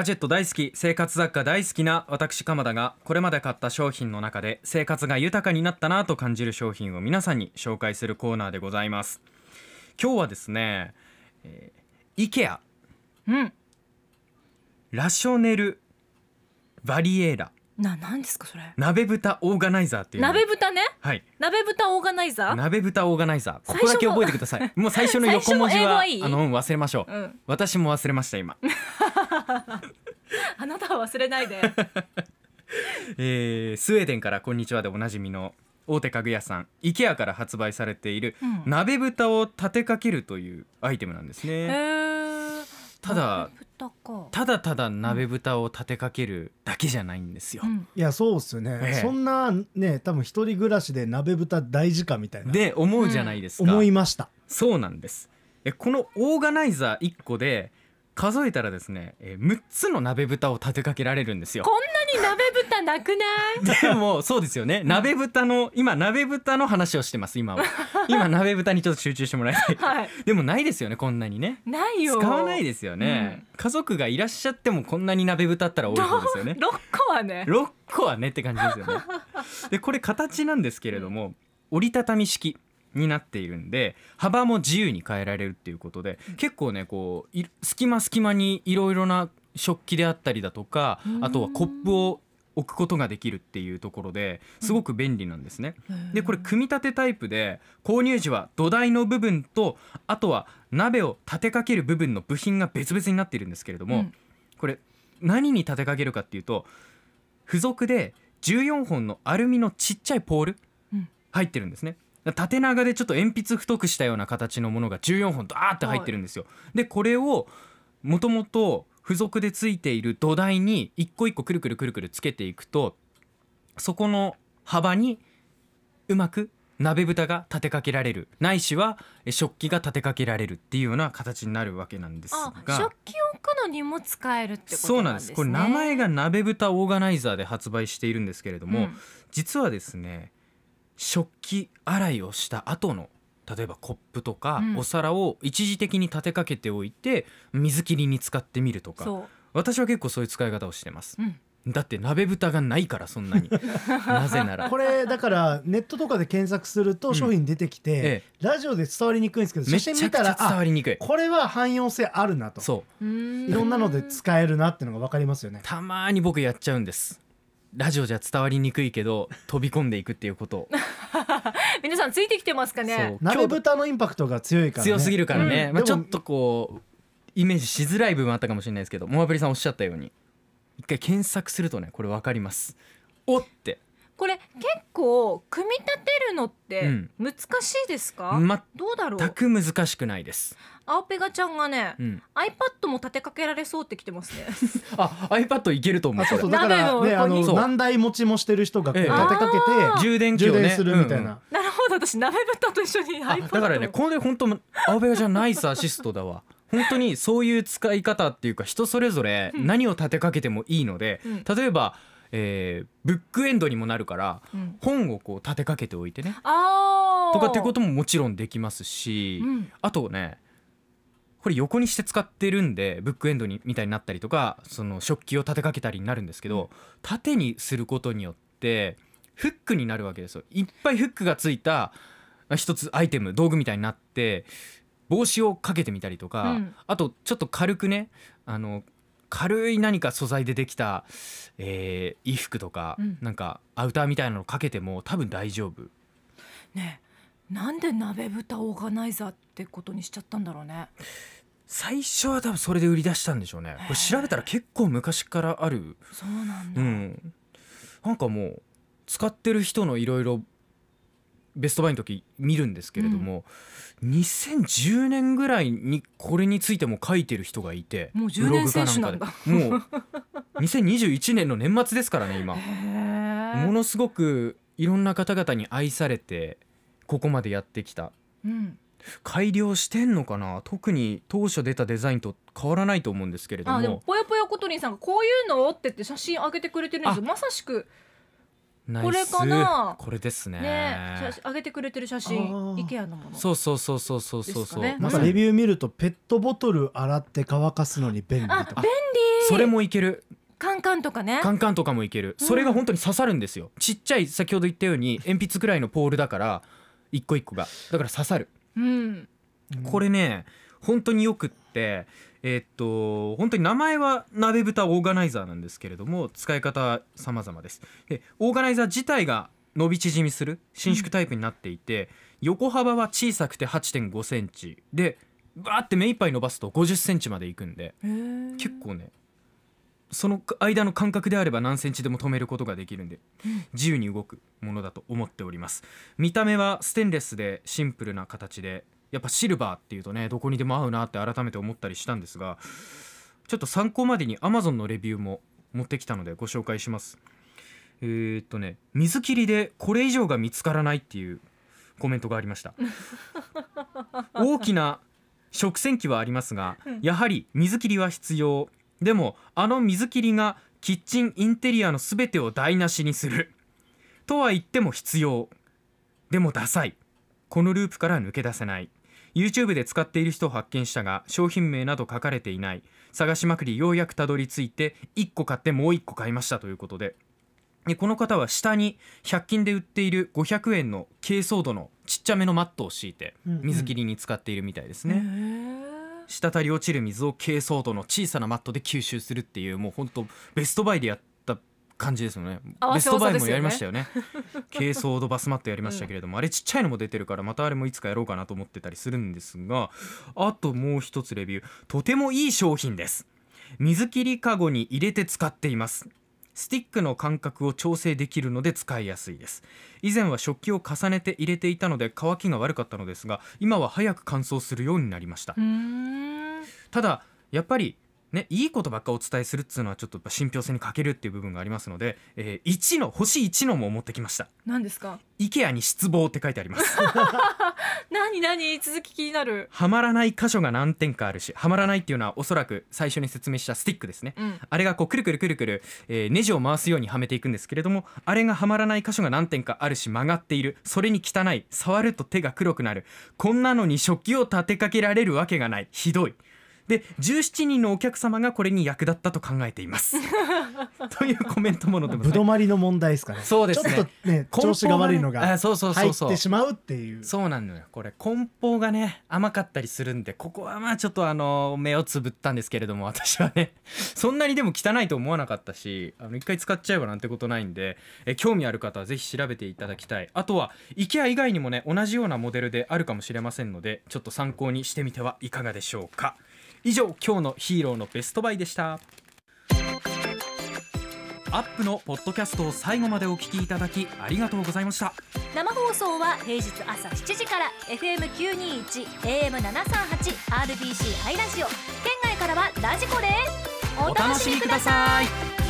ガジェット大好き生活雑貨大好きな私鎌田がこれまで買った商品の中で生活が豊かになったなと感じる商品を皆さんに紹介するコーナーでございます。今日はですね、えー、IKEA うん。ラショネルバリエーラななんですかそれ。鍋豚オーガナイザーっていうの。鍋豚ね？はい。鍋豚オーガナイザー？鍋豚オーガナイザー。ここだけ覚えてください。もう最初の横文字はあのうん忘れましょう、うん。私も忘れました今。あなたは忘れないで。えースウェーデンからこんにちはでおなじみの大手家具屋さん IKEA から発売されているうん。鍋豚を立てかけるというアイテムなんですへねー。ただただただ鍋豚を立てかけるだけじゃないんですよ、うん。いやそうっすよね、ええ。そんなね多分一人暮らしで鍋豚大事かみたいな。で思うじゃないですか、思いました。そうなんです。えこのオーガナイザー1個で数えたらですねえ6つの鍋豚を立てかけられるんですよ。こんなに鍋豚なくない？でもそうですよね。鍋豚の今鍋豚の話をしてます今は。今鍋豚にちょっと集中してもらいたい。はい。でもないですよねこんなにね。ないよ。使わないですよね、家族がいらっしゃってもこんなに鍋豚あったら多い方ですよね。六個はね。6個はねって感じですよね。でこれ形なんですけれども折りたたみ式になっているんで幅も自由に変えられるっていうことで結構ねこうい隙間隙間にいろいろな食器であったりだとかあとはコップを置くことができるっていうところですごく便利なんですね。でこれ組み立てタイプで購入時は土台の部分とあとは鍋を立てかける部分の部品が別々になっているんですけれども、うん。これ何に立てかけるかっていうと付属で14本のアルミのちっちゃいポールうん。入ってるんですね。縦長でちょっと鉛筆太くしたような形のものが14本ドーって入ってるんですよ。でこれをもともと付属でついている土台に一個一個くるくるくるくるつけていくとそこの幅にうまく鍋蓋が立てかけられる。ないしはえ食器が立てかけられるっていうような形になるわけなんですあが食器を置くのにも使えるってことそうなんです。これ名前が鍋蓋オーガナイザーで発売しているんですけれども、うん。実はですね食器洗いをした後の例えばコップとかうん。お皿を一時的に立てかけておいて水切りに使ってみるとか。そ私は結構そういう使い方をしてます。う、うん、だって鍋蓋がないからそんなに。なぜなら。これだからネットとかで検索すると商品出てきて、えラジオで伝わりにくいんですけどめ写ちゃくちゃ真見たらあ伝わりにくい。これは汎用性あるなと。そう。いろんなので使えるなっていうのが分かりますよね。たまに僕やっちゃうんですラジオじゃ伝わりにくいけど飛び込んでいくっていうこと。を 皆さんついてきてますかそう。ね鍋豚のインパクトが強いからね。強すぎるからね、まあ、うんでもちょっとこうイメージしづらい部分あったかもしれないですけどモアブリさんおっしゃったように一回検索するとねこれ分かります。おってこれ結構組み立てるのってうん。難しいですか、全どうだろう？く難しくないです、青ペガちゃんがね、うん。iPad も立てかけられそうってきてますね。あ iPad いけると思うあそうだからねあ鍋の横にのそう何台持ちもしてる人が立てかけて充電器をね充電するみたいうんうん。な、なるほど私鍋豚と一緒にあ iPad だからねこれ本当青部屋じゃナイスアシストだわ。本当にそういう使い方っていうか人それぞれ何を立てかけてもいいので、うん。例えば、えーブックエンドにもなるからうん。本をこう立てかけておいてね。とかっていうことももちろんできますし、うん。あとねこれ横にして使ってるんでブックエンドにみたいになったりとかその食器を立てかけたりになるんですけど、縦にすることによってフックになるわけですよ。いっぱいフックがついたまあ一つアイテム道具みたいになって帽子をかけてみたりとか、うん。あとちょっと軽くねあの軽い何か素材でできた、えー衣服とか、うん。なんかアウターみたいなのかけても多分大丈夫。ねなんで鍋豚オーガナイザーってことにしちゃったんだろうね。最初は多分それで売り出したんでしょうね。これ調べたら結構昔からある。そうなんだ、うん。なんかもう使ってる人のいろいろベストバイの時見るんですけれども、2010年ぐらいにこれについても書いてる人がいてもう10年選手なんだ。もう2021年の年末ですからね今。ものすごくいろんな方々に愛されてここまでやってきた。うん。改良してんのかな？特に当初出たデザインと変わらないと思うんですけれどあでももぽよぽよことりんさんがこういうの？って言って写真上げてくれてるんですよ。まさしくこれかな？これですね。ね写真上げてくれてる写真 IKEA のもの。そうそうそうそうそうそう。そう、ね。なん。かレビュー見るとペットボトル洗って乾かすのに便利とか。あ便それもいける。カンカンとかね。カンカンとかもいける。それが本当に刺さるんですよ。ちっちゃい先ほど言ったように鉛筆くらいのポールだから一個一個が。だから刺さる。うん。これね本当によくってえーっと本当に名前は鍋蓋オーガナイザーなんですけれども使い方は様々です。でオーガナイザー自体が伸び縮みする伸縮タイプになっていて、横幅は小さくて8 5センチでバーって目いっぱい伸ばすと50センチまでいくんで結構ねその間の間隔であれば何センチでも止めることができるんで自由に動くものだと思っております見た目はステンレスでシンプルな形でやっぱシルバーっていうとねどこにでも合うなって改めて思ったりしたんですがちょっと参考までに Amazon のレビューも持ってきたのでご紹介します。えーっとね水切りでこれ以上が見つからないっていうコメントがありました。大きな食洗機はありますがやはり水切りは必要。でもあの水切りがキッチンインテリアのすべてを台無しにする。とは言っても必要。でもダサい。このループから抜け出せない YouTube で使っている人を発見したが商品名など書かれていない。探しまくりようやくたどり着いて1個買ってもう1個買いましたということで。でこの方は下に100均で売っている500円の珪藻土のちっちゃめのマットを敷いてうんうん。水切りに使っているみたいですへね、ー。滴り落ちる水を珪藻土の小さなマットで吸収するっていうもう本当ベストバイでやった感じですよね。ベストバイもやりましたよね。珪藻土バスマットやりましたけれども、あれちっちゃいのも出てるからまたあれもいつかやろうかなと思ってたりするんですがあともう一つレビュー。とてもいい商品です。水切りかごに入れて使っています。スティックの間隔を調整できるので使いやすいです。以前は食器を重ねて入れていたので乾きが悪かったのですが今は早く乾燥するようになりました。ただやっぱりねいいことばっかお伝えするっていうのはちょっと信憑性に欠けるっていう部分がありますので、えー、1の星1のも持ってきました。何ですか？IKEA に失望って書いてあります。何何？続き気になる。はまらない箇所が何点かあるしはまらないっていうのはおそらく最初に説明したスティックですね。うん。あれがこうくるくるくるくる、えーネジを回すようにはめていくんですけれどもあれがはまらない箇所が何点かあるし曲がっている。それに汚い触ると手が黒くなる。こんなのに食器を立てかけられるわけがない。ひどいで17人のお客様がこれに役立ったと考えています。というコメントも載ってますぶどまりの問題ですかね。そうですね。ちょっとね調子が悪いのがあそうそうそ入うそう。ってしまうっていう。そうなのよ。これ梱包がね甘かったりするんでここはまあちょっとあの目をつぶったんですけれども私はね。そんなにでも汚いと思わなかったしあの一回使っちゃえばなんてことないんでえ興味ある方はぜひ調べていただきたい。あとは IKEA 以外にもね同じようなモデルであるかもしれませんのでちょっと参考にしてみてはいかがでしょうか以上今日のヒーローのベストバイでした。アップのポッドキャストを最後までお聞きいただきありがとうございました。生放送は平日朝7時から FM921 AM738 RBC ハイラジオ。県外からはラジコですお楽しみください。